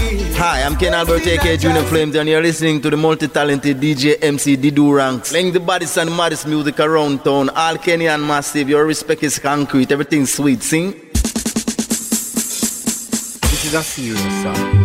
Hi, I'm Ken Albert, aka Junior Flames, and you're listening to the multi-talented DJ MC Didu Ranks. Playing the baddest and maddest music around town. All Kenyan massive, your respect is concrete, everything's sweet. Sing. This is a serious song.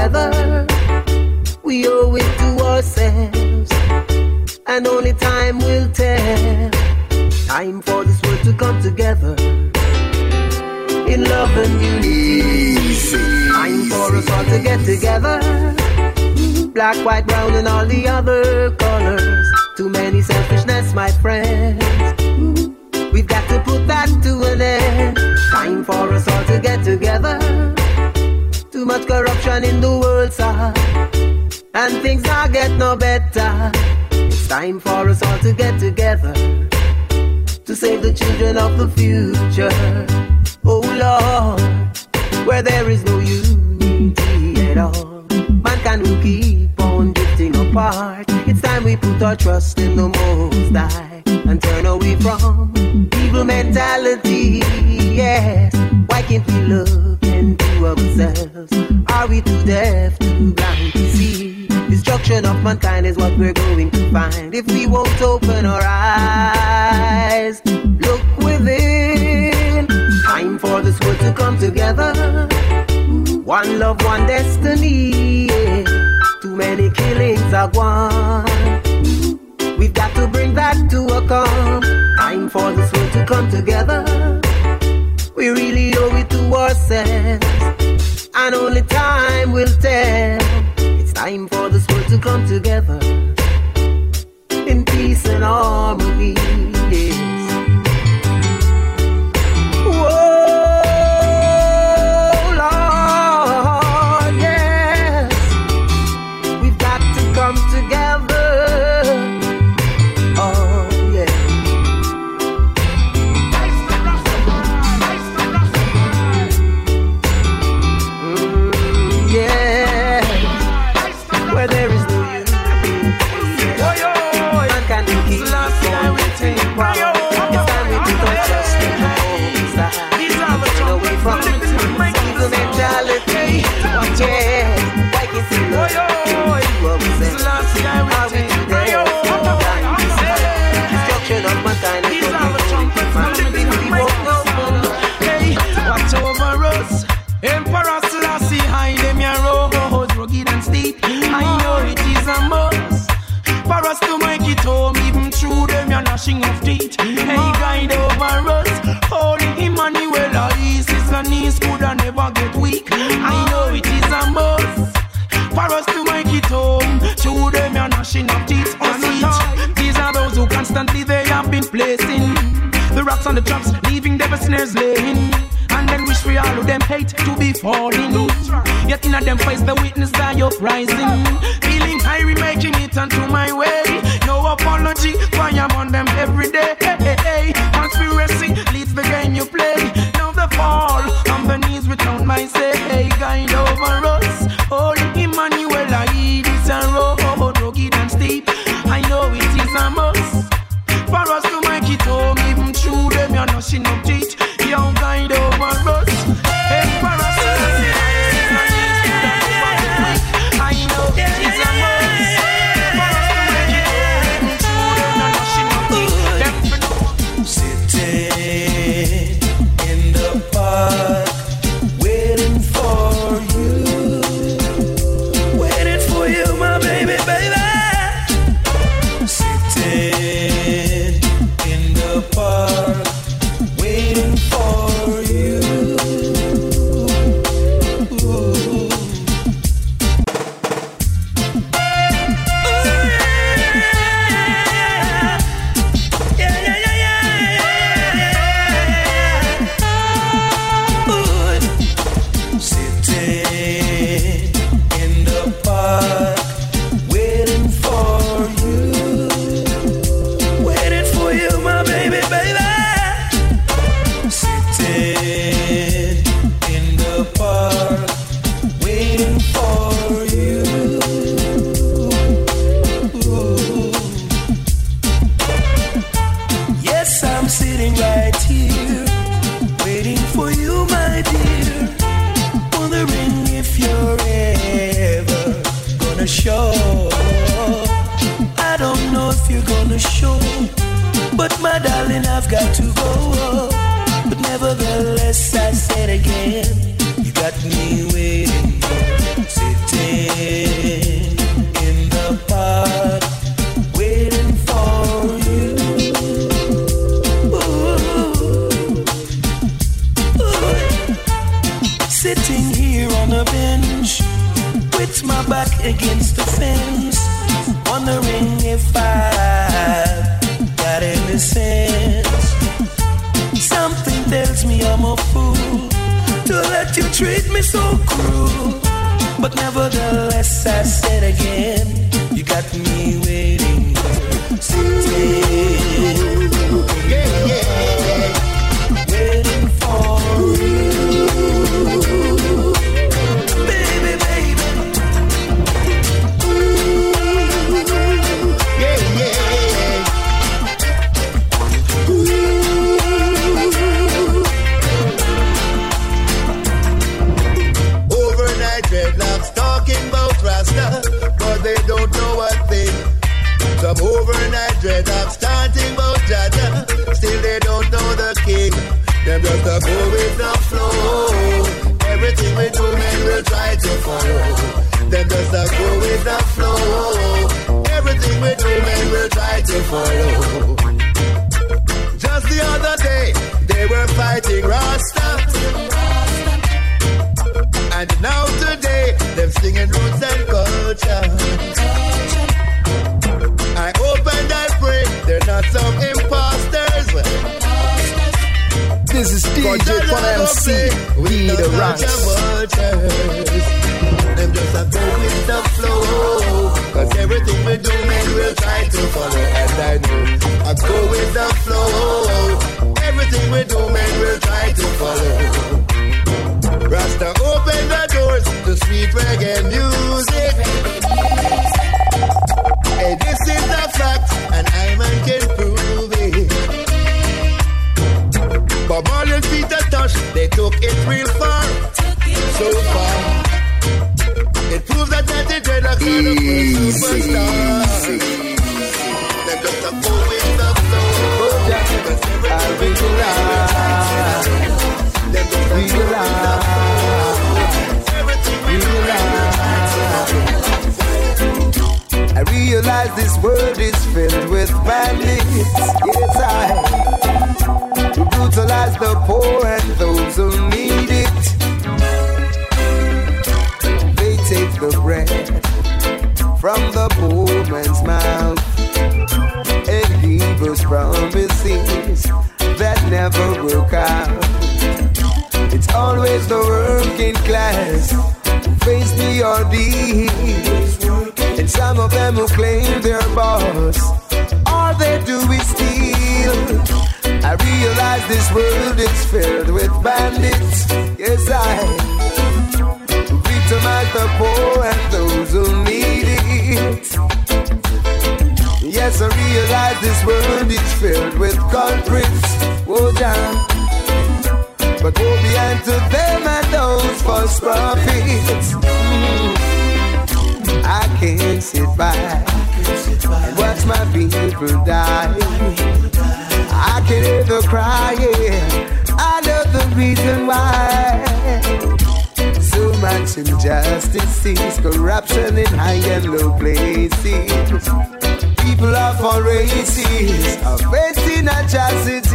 Together. We owe it to ourselves and only time will tell. Time for this world to come together in love and unity. Time for us all to get together. Black, white, brown, and all the other colors. Too many selfishness, my friends. We've got to put that to an end. Time for us all to get together. Too much corruption in the world, sir. And things are get no better. It's time for us all to get together to save the children of the future. Oh Lord, where there is no unity at all, mankind will keep on drifting apart. It's time we put our trust in the Most High and turn away from evil mentality. Yes, why can't we look into ourselves? Are we too deaf, too blind to see? Destruction of mankind is what we're going to find if we won't open our eyes. Look within. Time for this world to come together. One love, one destiny. Too many killings are gone. To bring that to a calm. Time for this world to come together. We really owe it to ourselves, and only time will tell. It's time for this world to come together in peace and harmony. Yes. Them your gnashing of teeth. On it. These are those who constantly they have been placing the rocks on the traps, leaving their snares laying. And then wish we all of them hate to be falling. Yet in a them face the witness die uprising. Feeling high, making it onto my way. No apology, why I'm on them every day. Hey, hey, hey. Conspiracy leads the game you play. Now the fall on the knees without my say. Hey, guide over us. Them, you're gnashing follow. Just the other day, they were fighting Rasta. And now today, them singing roots and culture. I hope and I pray they're not some imposters. This is DJ Fun MC. We the ranks. Them just a go with the flow. Cause everything we do, men will try to follow. And I know I go with the flow. Everything we do, men will try to follow. Rasta open the doors to sweet reggae music. Hey, this is a fact, and I man can prove it. Bob Marley and Peter Tosh, they took it real far, so far. It proves that superstar. With the flow. With the I realize this world is filled with bandits. Who brutalize the poor and those who need it. The bread from the poor man's mouth and give us promises that never work out. It's always the working class who face the ordeal. And some of them who claim they're boss, all they do is steal. I realize this world is filled with bandits. This world is filled with culprits. Oh, damn. But woe be unto them and those false prophets. I can't sit by and watch my people die. I can hear the crying. I know the reason why. So much injustice, corruption in high and low places. People of all races are facing atrocities.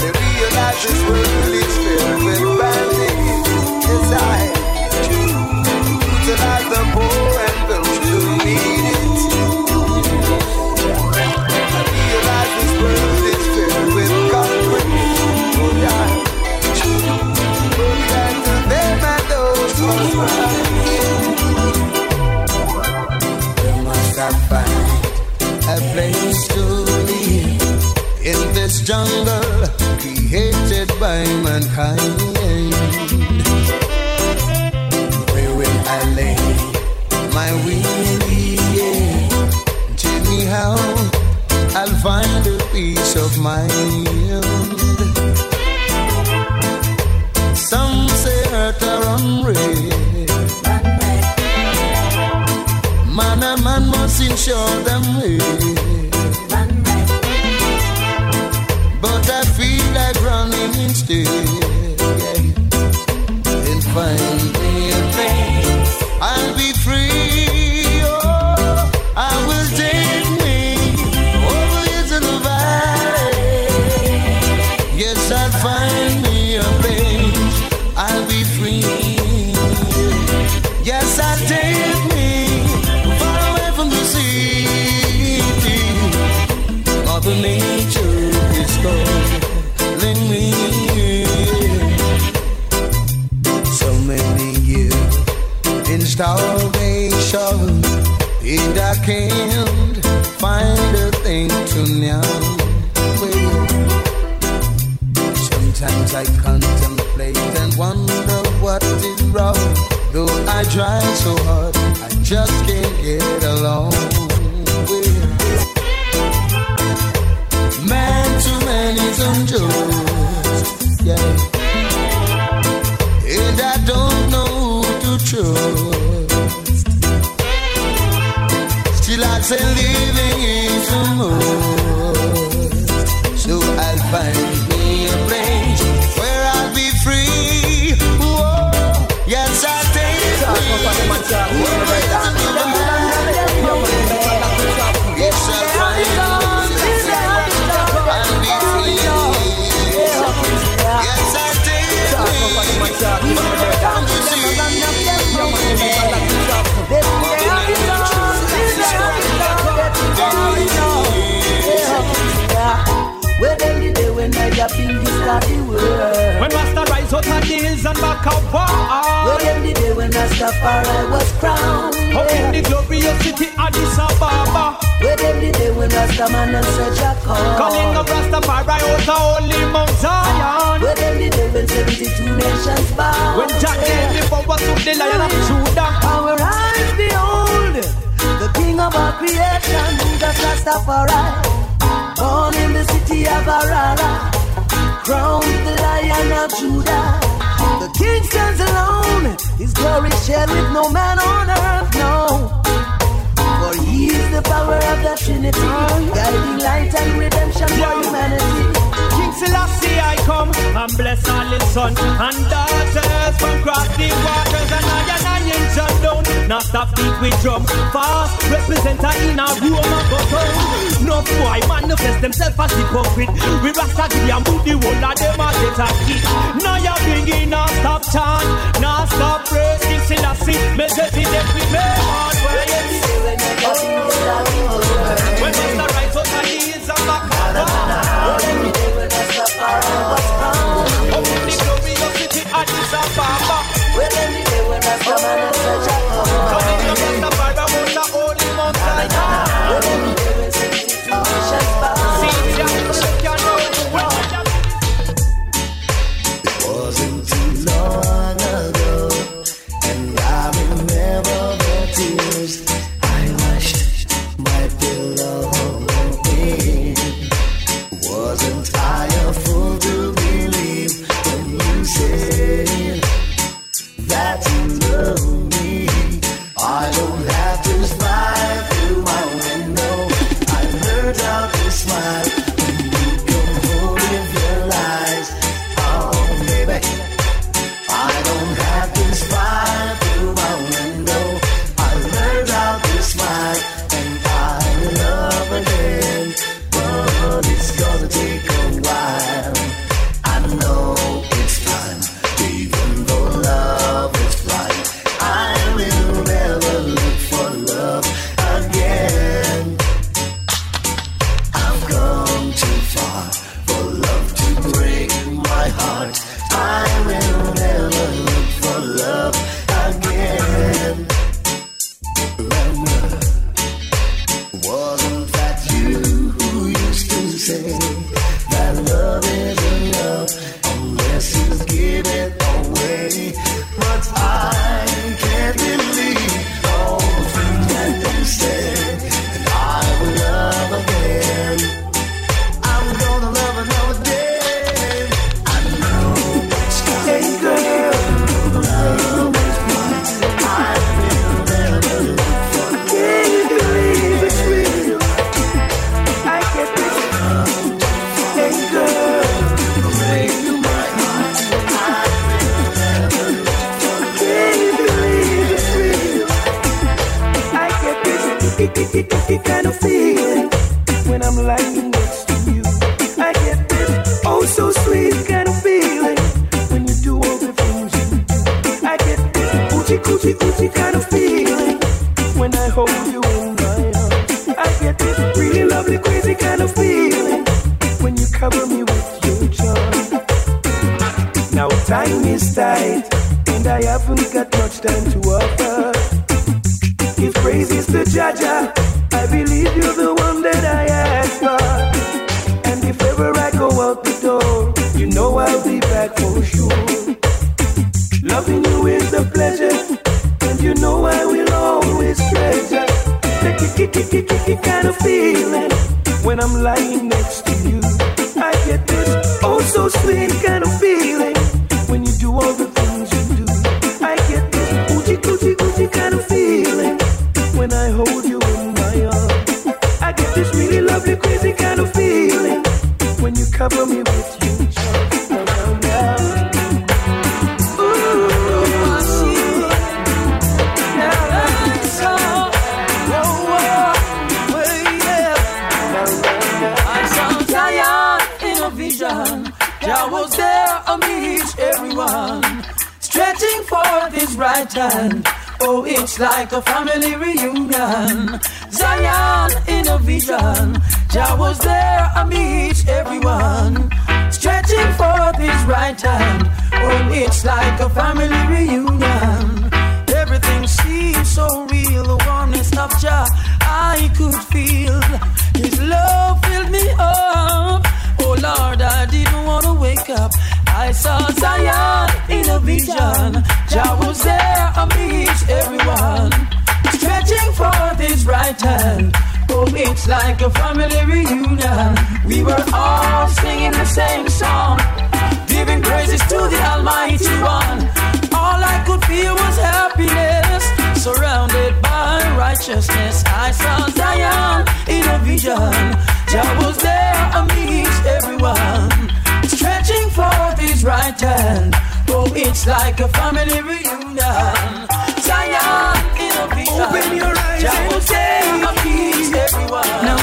They realize this world is filled with bandits. Yes, I jungle created by mankind. Where will I lay my weary head? Tell me how I'll find a peace of mind. Some say earth are unreal. Man and man must show them way. So hard, I just can't get the hills and back up Where war. them the day when Rastafari was crowned? Up in the glorious city Addis Ababa. Where them the day when Rastaman and Sir Jack Calling up Rastafari oh, out of holy Mount Zion. Where them the day when 72 nations bow? When Jack gave the power to the lion of Judah. Our eyes behold the King of our creation, Jesus Rastafari, born in the city of Arara, crowned the Lion of Judah. King stands alone, His glory shared with no man on earth, no. For He is the power of the Trinity, guiding light and redemption for humanity. Selassie I come and bless all his son and daughters from across the waters and I and I in John down. Now stop beat with drum fast, represent a in a Roma bottom. No boy manifest themselves as hypocrite. We rasta give and put the whole of them a get a hit. Now you begin now stop chant, now stop praise King Selassie. Me just in them we make on way. When Rasta rise up and he is a Up in the glorious city Addis Ababa. Right. Oh, it's like a family reunion. Everything seems so real, the warmness of Jah I could feel. His love filled me up. Oh Lord, I didn't want to wake up. I saw Zion in a vision. Jah was there amidst everyone, stretching forth his right hand. Oh, it's like a family reunion. We were all singing the same song, giving praises to the Almighty One. All I could feel was happiness, surrounded by righteousness. I saw Zion in a vision. Jah was there amidst everyone, stretching forth his right hand. Oh, it's like a family reunion. Zion in a vision. Open your eyes Jah was there amidst everyone. No,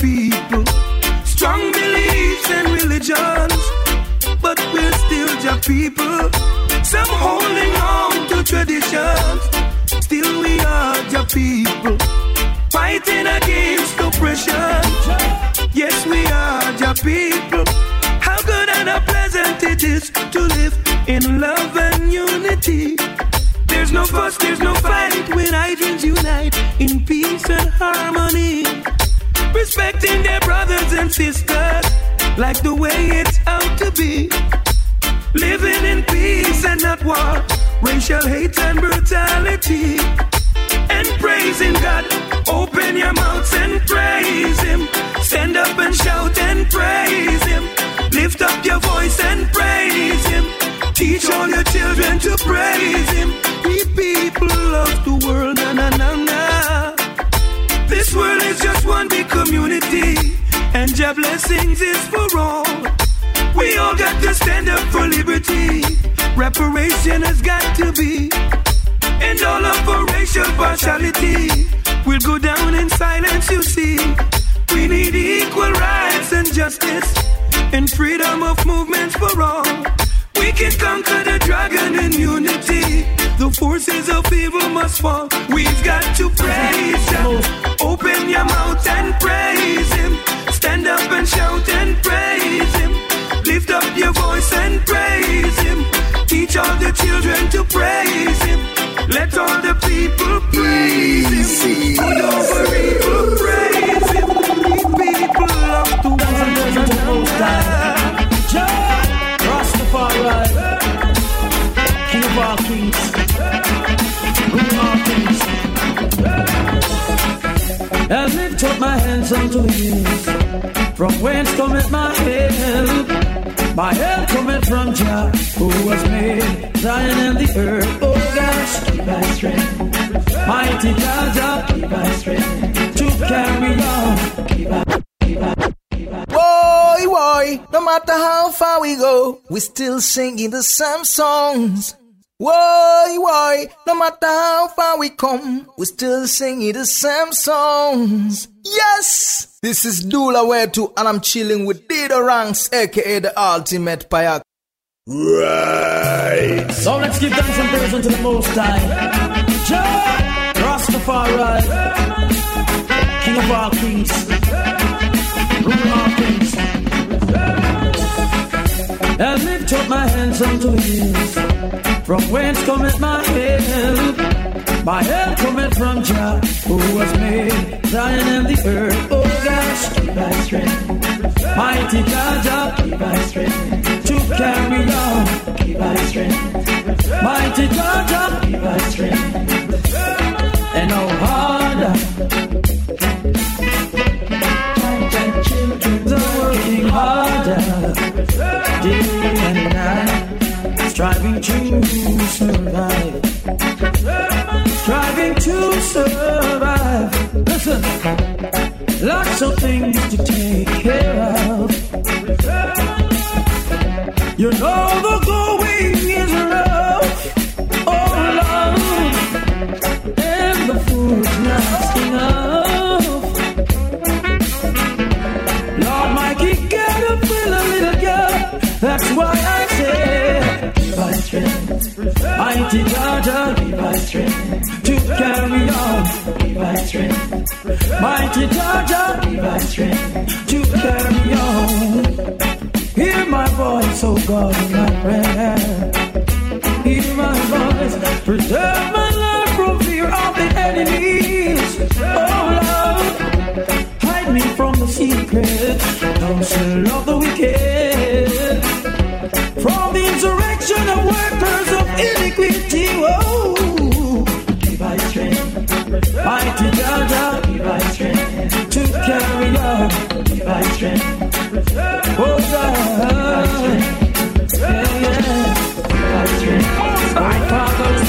people. Strong beliefs and religions, but we're still your people. Some holding on to traditions, still we are your people. Fighting against oppression. Yes, we are your people. How good and how pleasant it is to live in love and unity. There's no fuss, there's no fight when hydrants unite in peace and harmony. Respecting their brothers and sisters like the way it's out to be. Living in peace and not war, racial hate and brutality. And praising God, open your mouths and praise Him. Stand up and shout and praise Him. Lift up your voice and praise Him. Teach all your children to praise Him. We people of the world, na na na na. This world is just one big community, and your blessings is for all. We all got to stand up for liberty. Reparation has got to be. And all of our racial partiality will go down in silence, you see. We need equal rights and justice and freedom of movement for all. We can conquer the dragon in unity. The forces of evil must fall. We've got to praise Him. Open your mouth and praise Him. Stand up and shout and praise Him. Lift up your voice and praise Him. Teach all the children to praise Him. Let all the people praise Him. Good over evil, praise Him. We people of the world. Rastafari, King of kings, King of kings. I lift up my hands unto hills, from whence cometh my help? My help cometh from Jah, who has made Zion and the earth. Oh gosh, keep my strength. Mighty God, Jah, keep my strength. To carry on, keep my Boy, why, no matter how far we go, we still singing the same songs. Why, why, no matter how far we come, we still singing the same songs. Yes! This is Dula Wetu, and I'm chilling with Dido Ranks, aka the ultimate payak. Right. So let's give thanks and praise unto the Most High. Jah Rastafari, King of all kings, ruler all kings. And lift up my hands unto hills, from whence cometh my help. My help cometh from Jah, who has made Zion and the earth. Oh gosh, keep my strength. Mighty Jah, Jah, keep my strength. To carry on, keep my strength. Mighty Jah, Jah, keep my strength. And oh, no harder. My children are working harder, day and night, striving to survive. Striving to survive. Listen, lots of things to take care of. You know the going Mighty Jaja, give my strength. To carry on, give my strength. Mighty Jaja, give my strength. To carry on. Hear my voice, oh God, in my prayer. Hear my voice, preserve my life from fear of the enemies. Oh Lord, hide me from the secret counsel of the wicked, insurrection of workers of iniquity. Oh, give strength, mighty Jaja, give strength to carry on. Give strength, oh God, yeah, yeah. Give strength, my Father's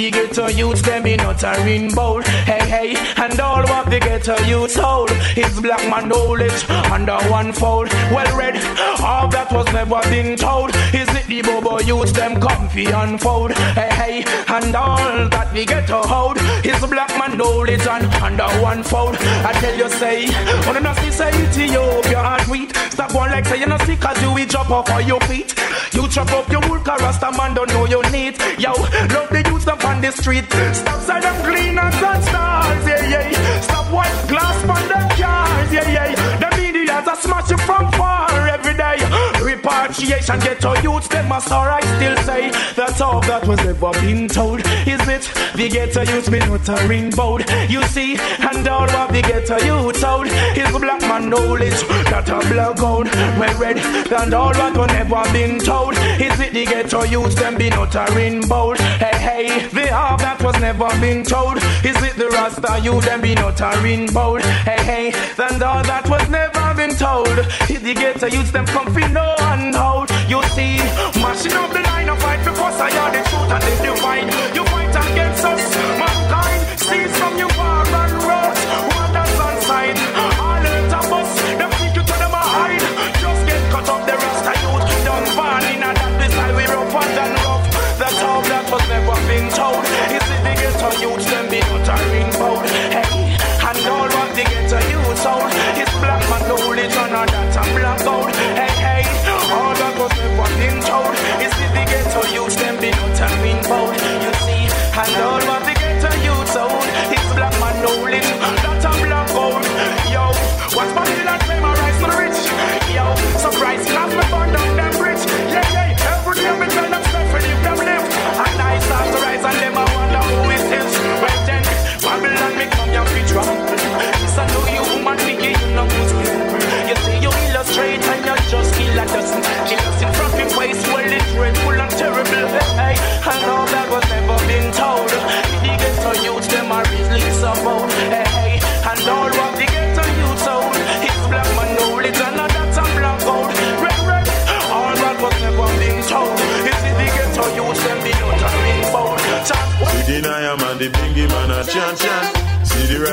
the ghetto youths, them not a rainbow. Hey, hey, and all what the ghetto youths hold is black man knowledge under one fold. Well read, all that was never been told. Is it the bobo youths, them comfy unfold. Hey, hey, and all that the ghetto hold is black man knowledge and under one fold. I tell you, say, on the nasty say Ethiopia heart wheat. Stop one like say you not sick cause you will drop off of your feet. You chop up your wool Rasta man don't know your need. Yo, love the youths up on the street. Stop side them clean and stars, yeah, yeah. Stop white glass on them cars, yeah, yeah. The media a smash from far every day. Repatriation, ghetto youths, them must alright still say. That's all that was ever been told. Is it the ghetto youths been uttering bold? You see, and all what the ghetto youth told is black man knowledge that a black out well read. And all what was never been told is it the ghetto youths them been uttering bold? Hey, hey, the half that was never been told is it the Rasta youth them been uttering bold? Hey, hey, and all that was never been told is the ghetto youths them comfy no and hold. You see, mashing up the line of fight because I are the truth and the divine. You fight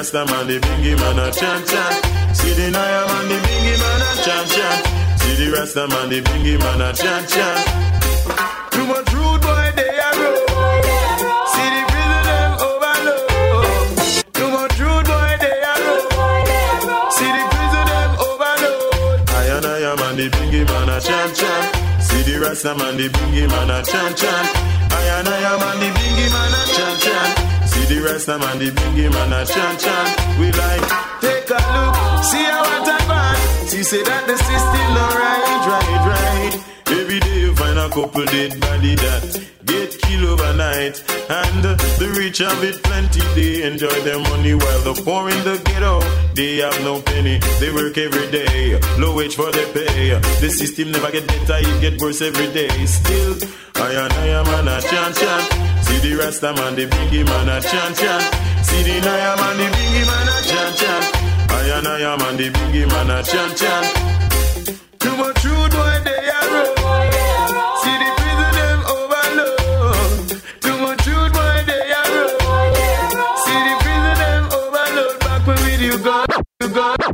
Rasta man, the bingy man a chant chant. See the Naya man, the bingy man a chant chant. See the Rasta man, the bingy man a chant chant. Too much rude boy they are road. The bingy man a chant chant. See the Rasta man, the bingy man a chant chant. I and I am and the bingy man a chant chant. The rest of man, the bingy man a chant chant. We like take a look, see how I find. See say that the system no right, right, right. Every day you find a couple dead body that get killed overnight. And uh, the rich have it plenty, they enjoy their money while the poor in the ghetto, they have no penny. They work every day, low wage for their pay. The system never get better, it get worse every day. Still, I and I am man a chant chant. See the Rasta man, the biggie man a chant chant. See the Naya man, the biggie man a chant chant. I and I am and the biggie man a chant chant. Too much rude boy they are road. See the prison them overload. Too much rude boy they are road. See the prison them overload. Back when with you gone, you gone,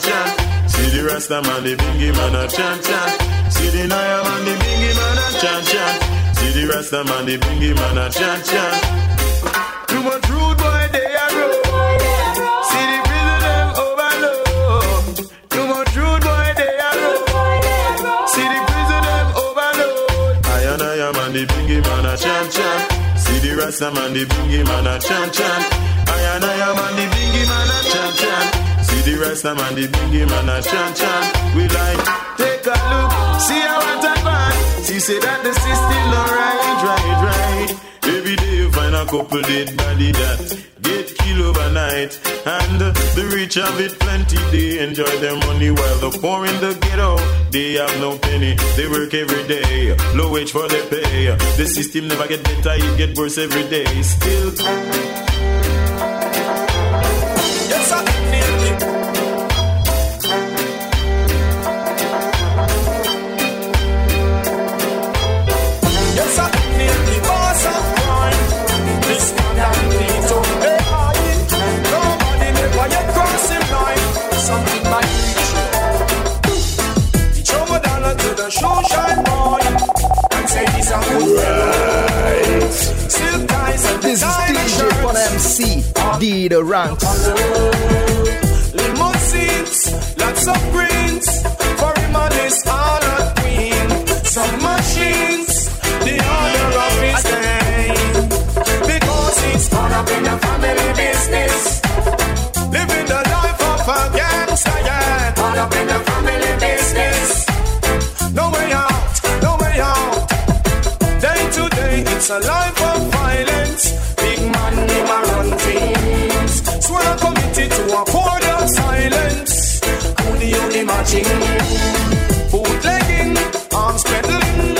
chant. See the Rasta man, the bingy man a chant chant. See the Naya man, the bingy man a chant chant. See the Rasta man, the bingy man a chant chant. Too much rude boy they are road. See the prison them overload. Too much rude boy they are road. See the prison them overload. I and I am and the bingy man a chant chant. See the Rasta man, the bingy man a chant chant. I and I am and the the Rasta man, the bingy man a chant chant. We like take a look, see how I find. See say that the system no right, right, right. Every day you find a couple dead body that get killed overnight. And the rich have it plenty, they enjoy their money while the poor in the ghetto, they have no penny. They work every day, low wage for their pay. The system never get better, it get worse every day. Still. Fun the ranks. Limousines, lots of greens for him and his honor queen. Some machines, the honor of his name. Because he's caught up in the family business. Living the life of a gangster, yeah. Caught up in the family business. No way out, no way out. Day to day, it's a life only. Bootlegging, arms peddling.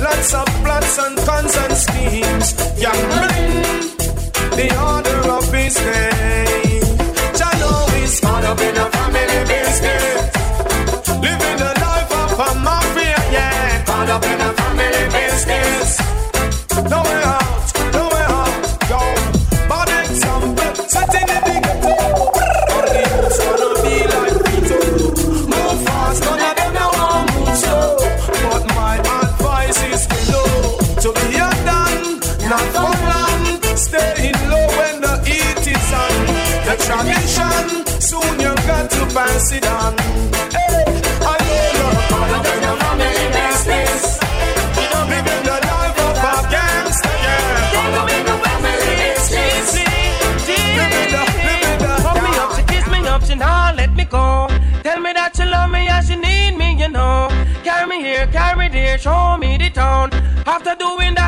Lots of plots and cons and schemes. Gambling, the order of his town. After doing that,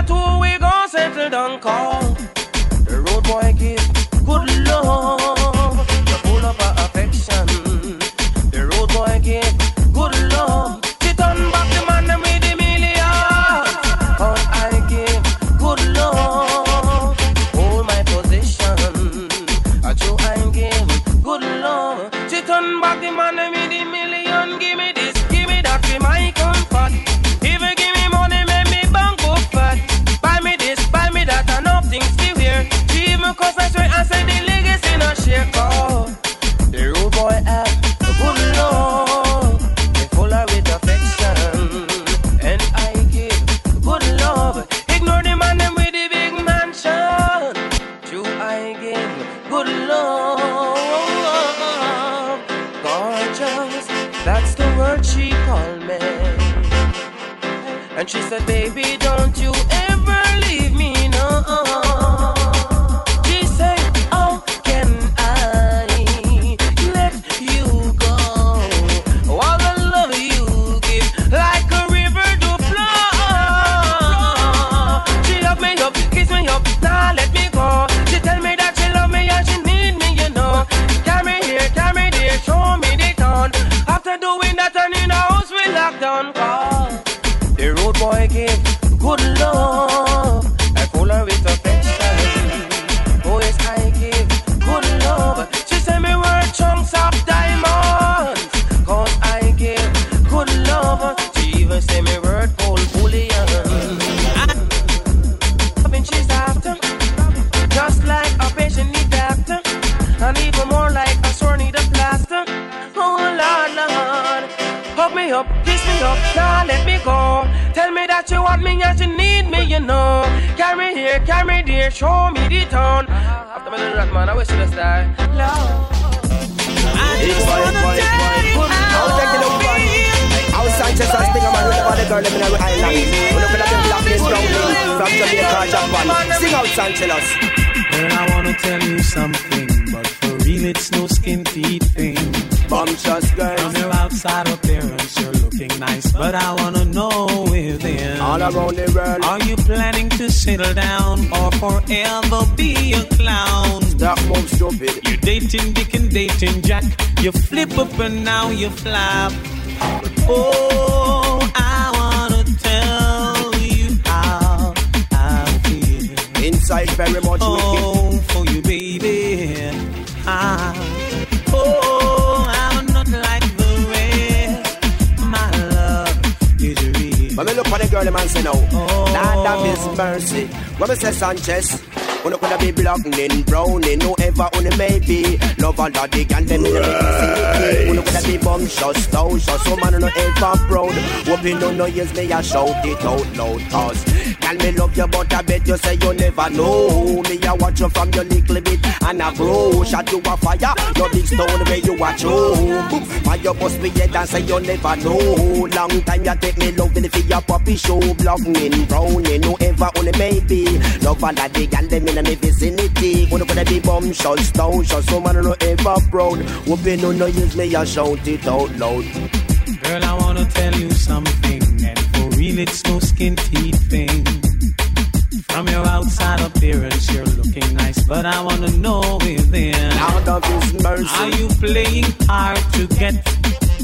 Bumptious girl. From your outside appearance, you're looking nice, but I wanna know within. All around the world. Are you planning to settle down or forever be a clown? That move stupid. You dating Dick and dating Jack. You flip up and now you flap. Oh, I wanna tell you how I feel. Inside very much oh, wicked. When me look for the girl, the man say no. Oh. Lord of His mercy. When me say Sanchez. Uno coulda be blocking, in browning, whoever uno may be. Love all of the gal them in the vicinity. Uno coulda be bum shot, so man uno ever proud. You know no use me a shout it out loud, cause gal me love you, but I bet you say you never know. Me I watch you from your little bit and a grow. Shot you a fire, no big stone where you watch you. Fire bust me head and say you never know. Long time you take me love in for your puppy show, blocking, browning, whoever uno may be. Love all of the gal them in the vicinity. Wanna put a big bomb shot, stone shot, so man no ever proud. You know no use me, I shout it out loud. Girl, I wanna tell you something, and for real, it's no skin teeth thing. From your outside appearance, you're looking nice, but I wanna know within. Out of His mercy, are you playing hard to get?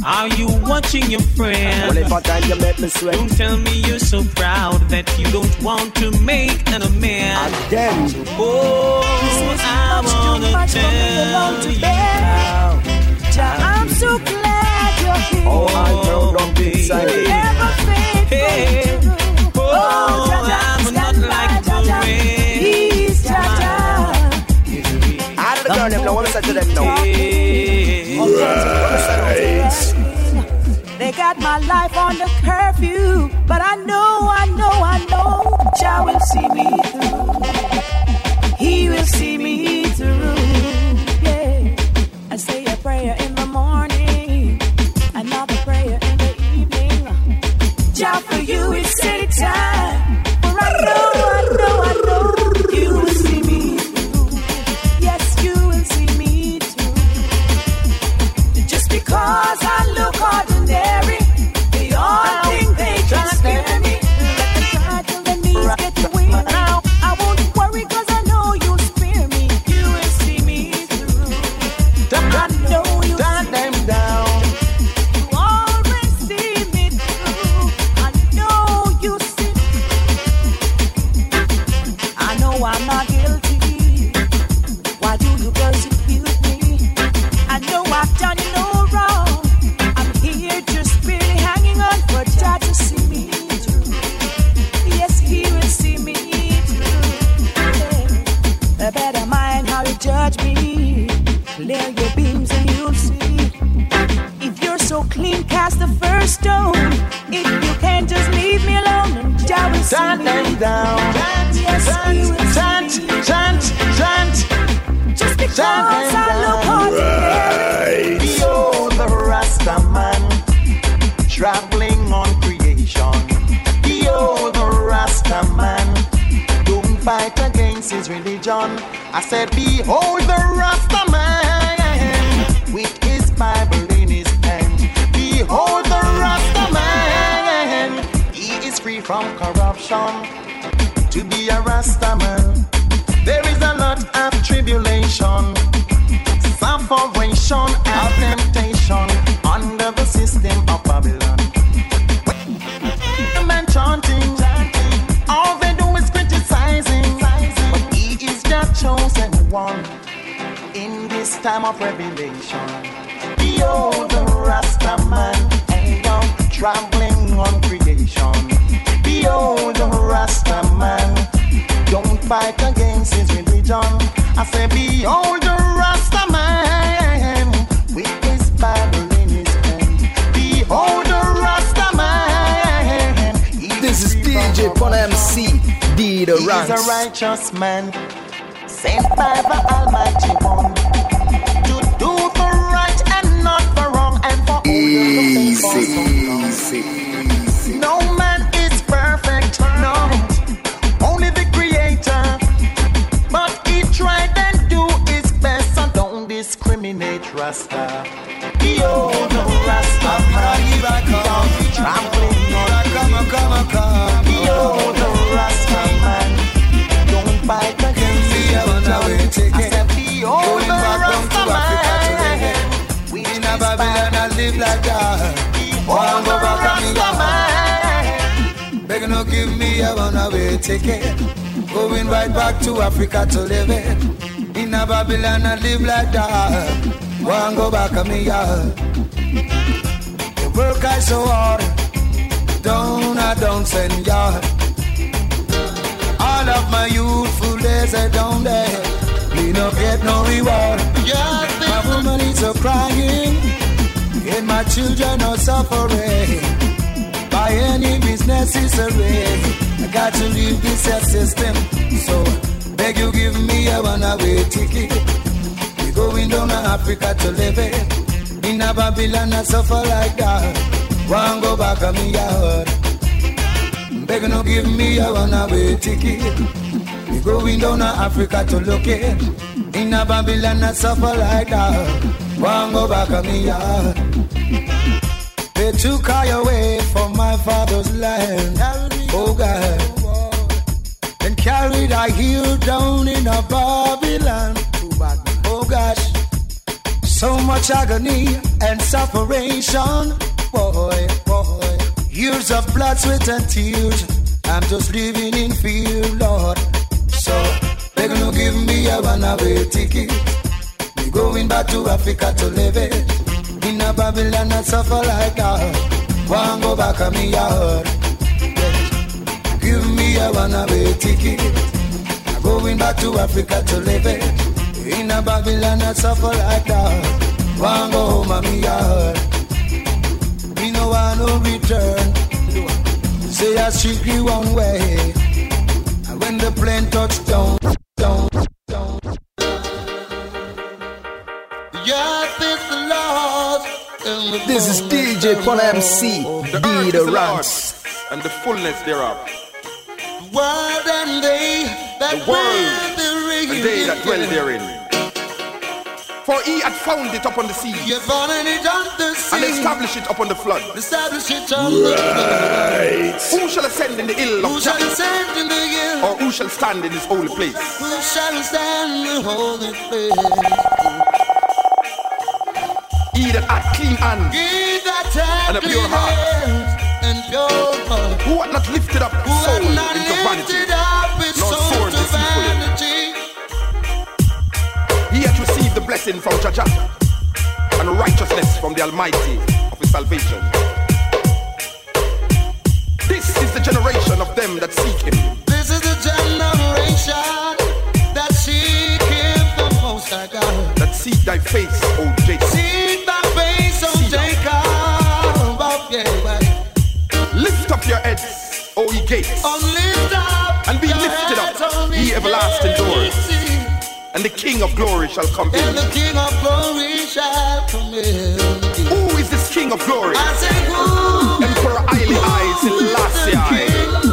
Are you watching your friends? Well, time you make me sweat. Don't tell me you're so proud that you don't want to make an amend. Again. Oh, I wanna tell you how. To them now? Right. They got my life on the curfew, but I know, I know, I know, Jah will see me religion. I said, Behold the Rasta man with his Bible in his hand. Behold the Rasta man, he is free from corruption. To be a Rasta man, there is a lot of tribulation, sufferation, and temptation one in this time of revelation. Behold the Rasta man, and I'm traveling on creation. Behold the Rasta man, don't fight against his religion. I say, behold the Rasta man, with his Bible in his hand. Behold the Rasta man. This is DJ Pon MC, D the He is a righteous man, sent by the Almighty One to do the right and not the wrong, and for all the faithful. No man is perfect, no, only the Creator. But he tried and do his best, so don't discriminate, Rasta. The Rasta trampling on Behold the I said, behold the Rasta man, we in Babylon I live like that. Behold the Rasta man. Beg no give me a runaway ticket. Going right back to Africa to live it. In a Babylon I live like that. One go back on me yard. The work I so hard. Don't I don't send yard. All of my youthful days I don't there. Get no reward. My woman is so crying. And my children are suffering by any business is array. I got to leave this system. So beg you give me a runaway ticket. We going down to Africa to live it. In a Babylon I suffer like that. One go back on me yard. Beg no give me a runaway ticket. We going down to Africa to look it. In a Babylon I suffer like that. One go back on me yard. They took I away from my father's land. Oh God. And carried I here down in a Babylon. Oh gosh. So much agony and separation. Boy, boy. Years of blood, sweat, and tears. I'm just living in fear, Lord. So, they gonna give me a runaway ticket. Me going back to Africa to live it. In a Babylon, I suffer like that. One go back on me yard. Give me a runaway ticket. I'm going back to Africa to live it. In a Babylon, I suffer like that. One go home on me yard. Me no want no return. Say I strictly one way. And when the plane touch down, down, down. This is DJ Pon MC, D the Ranks. and the fullness thereof. World and they that The world dwell and they that dwell therein. For he had found it upon the sea You found it on the sea. and established it upon the flood. Establish it on the flood. Who shall ascend in the hill Who of shall Jah? ascend in the hill? Or who shall stand in his holy place? Who shall stand in the holy place? He that hath clean hands He that hath and a pure heart. and pure heart. Who hath not lifted up Who soul not into vanity, up his nor soul to vanity. He hath received the blessing from Jah and righteousness from the Almighty of his salvation. This is the generation of them that seek him, This is the generation that seek him the most high God. that seek thy face, O Jacob. See thy face, O Jacob. Oh, yeah. Lift up your heads, O ye gates, Oh, lift up and be lifted up, ye everlasting doors, and the King of glory shall come And in. the King of glory shall come in. Who is this King of glory? I say, who Emperor I Selassie I.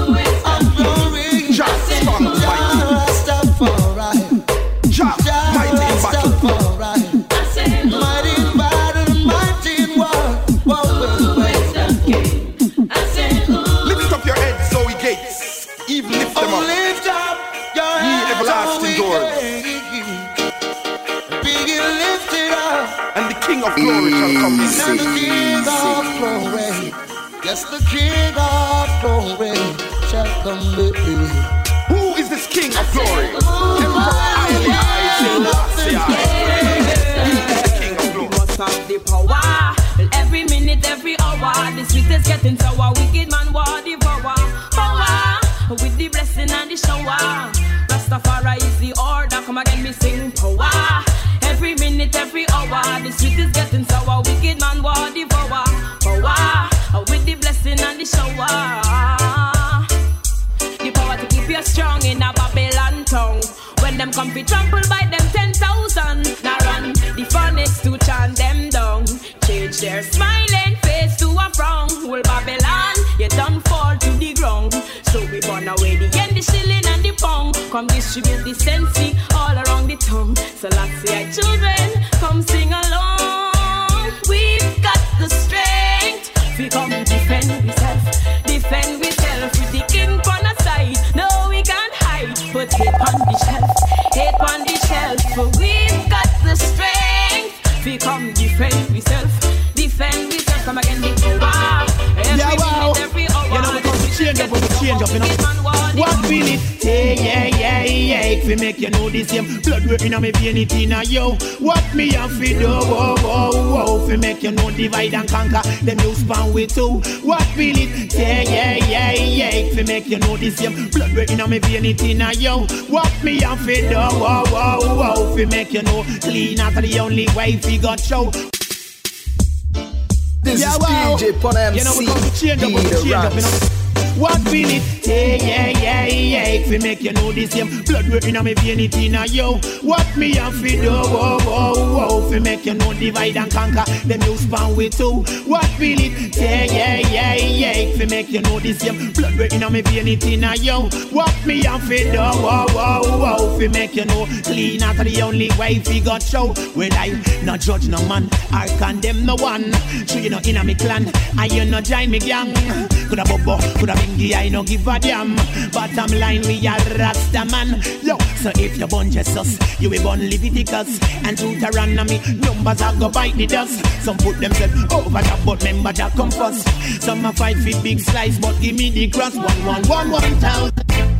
Yes, the King of Glory shall come in. Who is this King of Glory? Of the power. Every minute, every hour, the sweet is getting sour. Wicked man war devour. Power with the blessing and the shower. Rastafari is the order. Come again, me sing power. Every minute, every hour, the sweet is getting sour. Wicked man war devour. Power with the blessing and the shower. The power to keep you strong in a Babylon tongue. When them come fi trample by them ten thousand, now run the furnace to chant them down. Change their smiling face to a frown. Whole Babylon, you done fall to the ground. So we burn away the end, the shilling and the pound. Come distribute the sensi all around the tongue. So let's say children, come sing along. We've got the strength. We come defend ourselves, defend ourselves with the king on our side. No, we can't hide, but hate on the shelf, hate on the shelf. For we've got the strength. We come defend ourselves, defend ourselves. Come again, the power. Every Yeah, wow. minute, every hour. You know, we come to change up, we change up, you know. What will it take, yeah, yeah, yeah, if we make you know the same blood working on me vein it in a yo. What me have to do, whoa, whoa, whoa, if we make you know divide and conquer, them you span with two. What will it take, yeah, yeah, yeah, if we make you know the same blood working on me vein it in a yo. What me have to do, whoa, whoa, whoa, if we make you know clean out the only way we got show. This Yeah, is wow. DJ Pon MC. You know, we come to change up, we Be the change up, you know. What it take? Yeah, yeah, yeah. Yeah. If we make you know the same blood working on me vein it in a yo. What me have to do? Whoa, whoa, whoa. If we make you know divide and conquer, them you span with two. What it take? Yeah, yeah, yeah. Yeah. If we make you know the same blood working on me vein it in a yo. What me have to do? Whoa, whoa, whoa. If we make you know clean out the only way we got show. When I not judge no man, I condemn no one. So you know in a me clan, and you no join me gang. Coulda bobo, coulda bingy, I no give a damn. Bottom line, we are Rasta man. Yo, so if you born Jesus, you will born Leviticus and Deuteronomy. Numbers are go bite the dust. Some put themselves over the but member that come first. Some a fight for big slice, but give me the cross. One, one, one, one thousand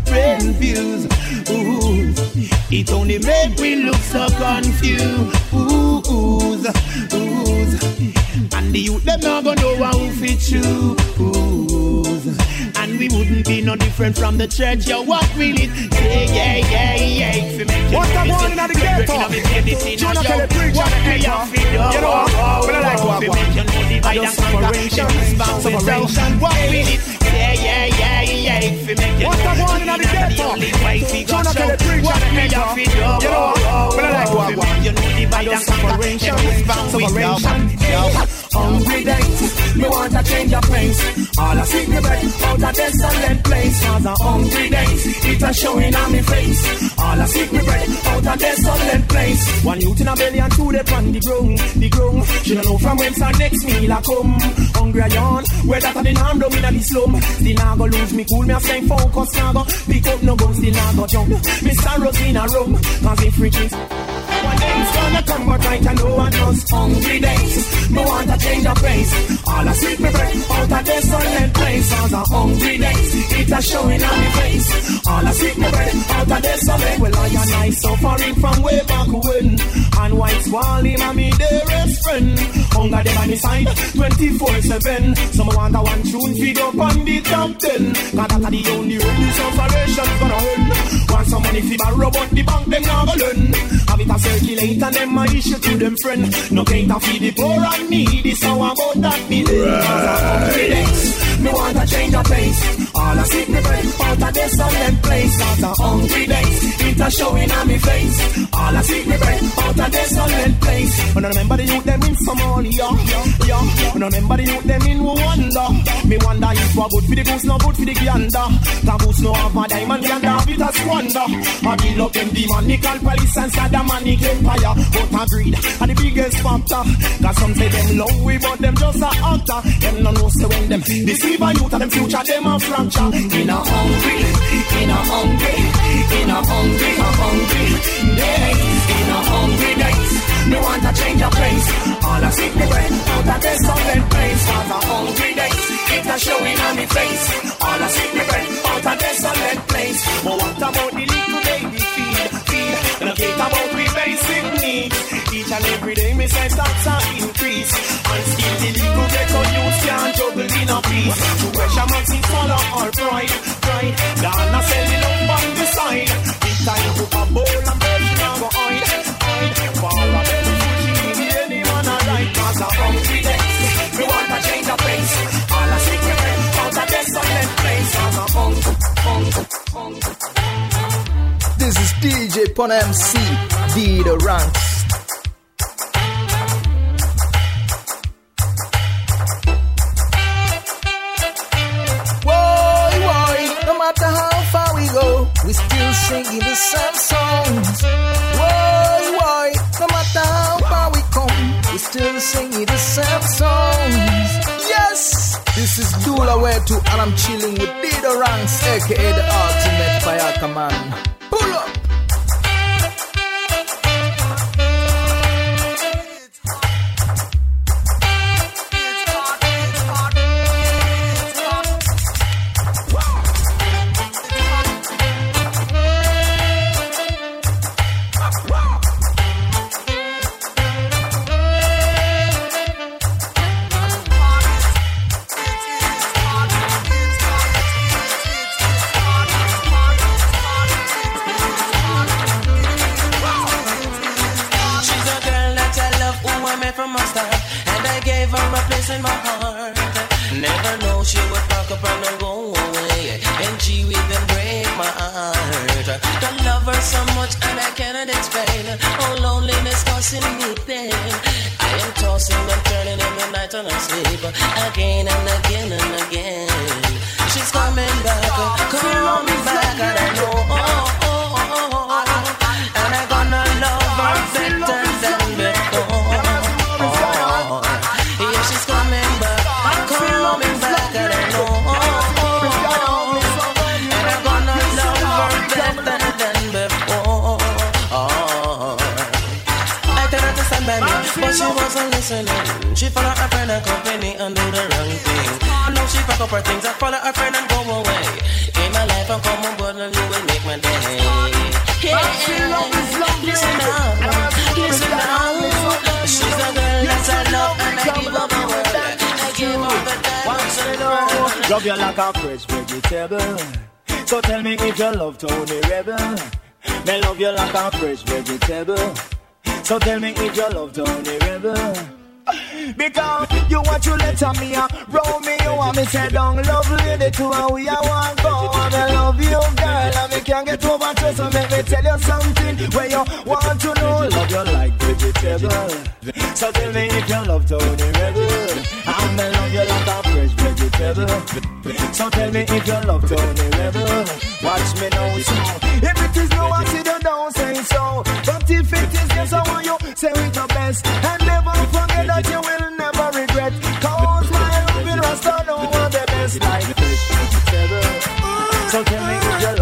friend views. Ooh, it only make me look so confused. Ooh, ooh, ooh. And the youth them not gonna know how fit choose. And we wouldn't be no different from the church. Yo, what will it take? Yeah, yeah, yeah. We make What's the one in the ghetto? Jonah Kelly preach on the ghetto. You know what? Well, I like what I don't separation, separation. What will it? Yeah, yeah, yeah, yeah. We What's the one in the ghetto? Jonah Kelly preach on the ghetto. You know what? Well, I like what I don't separation, separation. Hungry me want to change your place. All I see me bread out of desolate place. Cause a hungry days, it a showing on me face. All I see me bread out of desolate place. One youth in a belly and two they on the ground, the ground. She don't know from whence our next meal a come. Hungry I yawn, where that a the arm down in a the slum. Still not go lose me cool, me a stay focused now go pick up no gun, still not go jump. Mr. Rose in a room, cause if freaking one day it's gonna come, but right I know I just hungry days. Me want to change the face. All I see me break out of desolate place. Cause a hungry days, it a showing on me face. All I see me break out of desolate. Well, I and I suffering from way back when. And white wall him and me dearest friend. Hunger them on the side, 24-7. Some want a one tune feed up on the top 10. Cause that's the only road this operation's gonna earn. Want some money fi borrow, but the bank them not gonna learn. Have it a circulate and them a issue to them friend. No to feed the poor and needy, so I'm about that me then. Me want to change the pace. All I see me bread out of desolate place. Cause I'm hungry days. It a showing on me face. All I see me bread out of desolate place. When I remember the youth them in Somalia, yeah. When I remember the youth them in Rwanda. Me wonder if what good for the goose, no good for the gander. The goose no have a diamond, gander have it a squander. I build up them demonical police and Saddamanic empire. But I greed are the biggest factor. Cause some say them love we, but them just a actor. Them no know say when them deceive a youth and them future them a fracture. In a hungry, in a hungry, in a hungry, a hungry. days, in a hungry days. Me want to change of place. All I see me breath out of this solid place. Cause a hungry days, it's a showing on me face. All I see me breath out of this solid place. But what about the little baby feed? Feed. And I think about we basic needs. Each and every day me say stats are increase. A. To our pride. Pride. Up the side. Time to a bowl and. Oil. For a better anyone I like. Cause I'm hungry days. Me want change pace. All out of this place. Cause I'm hungry, hungry, hungry. This is DJ Pon MC, D the ranks. Singing the same songs. Whoa, whoa, no matter how far we come, we still singing the same songs. Yes, this is Dula Way to and I'm chilling with Dido Ranks, aka the ultimate fire command. Again and again and again. She's coming back, coming back, and I know. Oh, oh, oh, oh, and I'm gonna love her better than before. Yeah, she's coming back, coming back, and I know. Oh, oh, oh. And I'm gonna love her better than before. I her to stand by me, but she wasn't listening. She her friend and company and do the wrong thing. Now she pack up her things and follow her friend and go away. In my life, I'm coming, but you will make my day. Yeah, listen now, listen now. She's a girl that I love and I give up the world. I give up the time. Love you like a fresh vegetable. So tell me if you love Tony Rebel. Me love you like a fresh vegetable. So tell me if you love Tony Rebel. Because you want to let me a roll me, you want me say down love lady to and we a want go and I love you girl and me can't get over to so make me tell you something where you want to know. Love you like vegetable so tell me if you love Tony Rebel I'm love you like a fresh vegetable. So tell me if you love Tony Rebel watch me now so. If it is no you don't say so. But if it is yes I want you. Say it your best. And never forget that you will never regret. Cause my love will rest on over the best. Like fresh vegetable. So tell me if you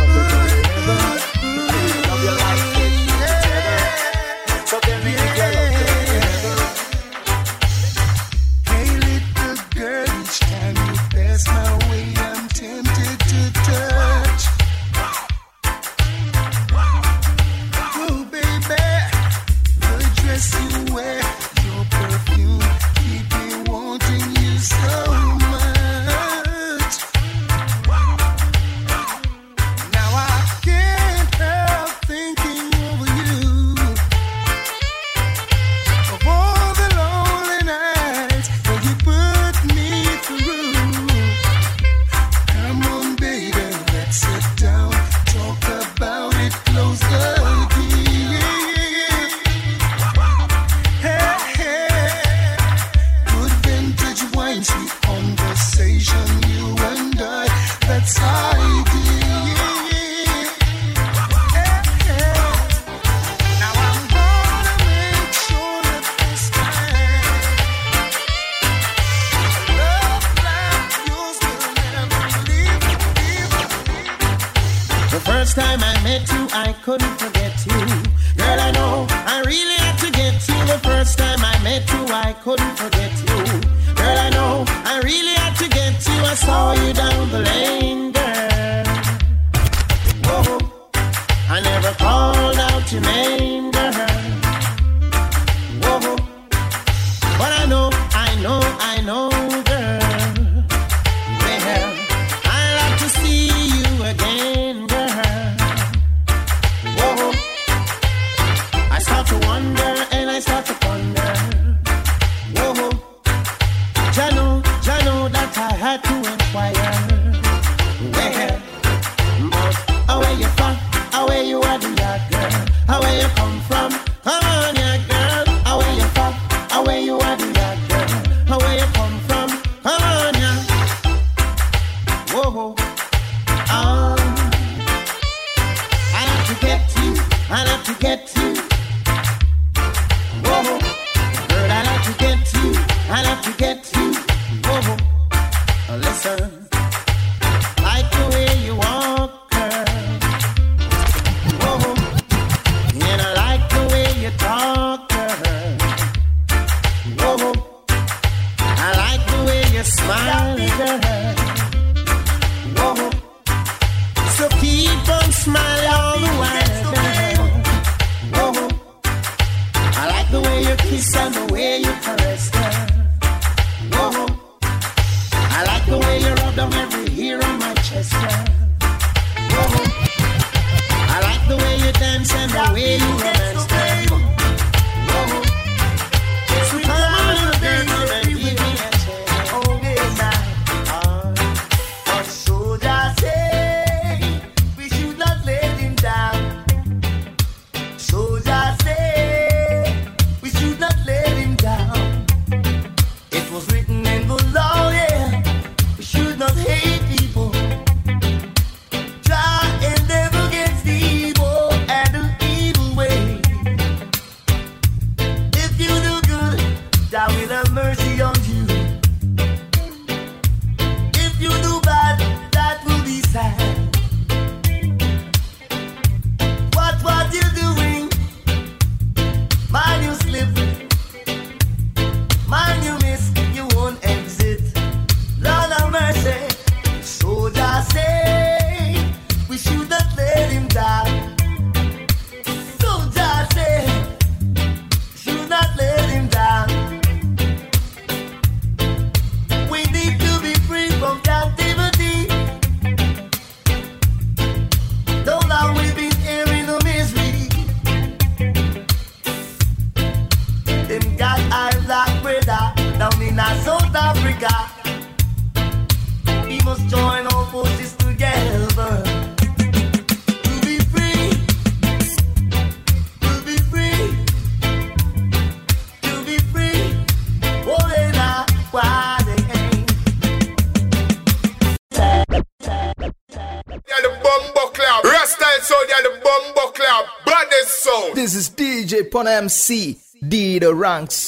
Pon MC, D the ranks.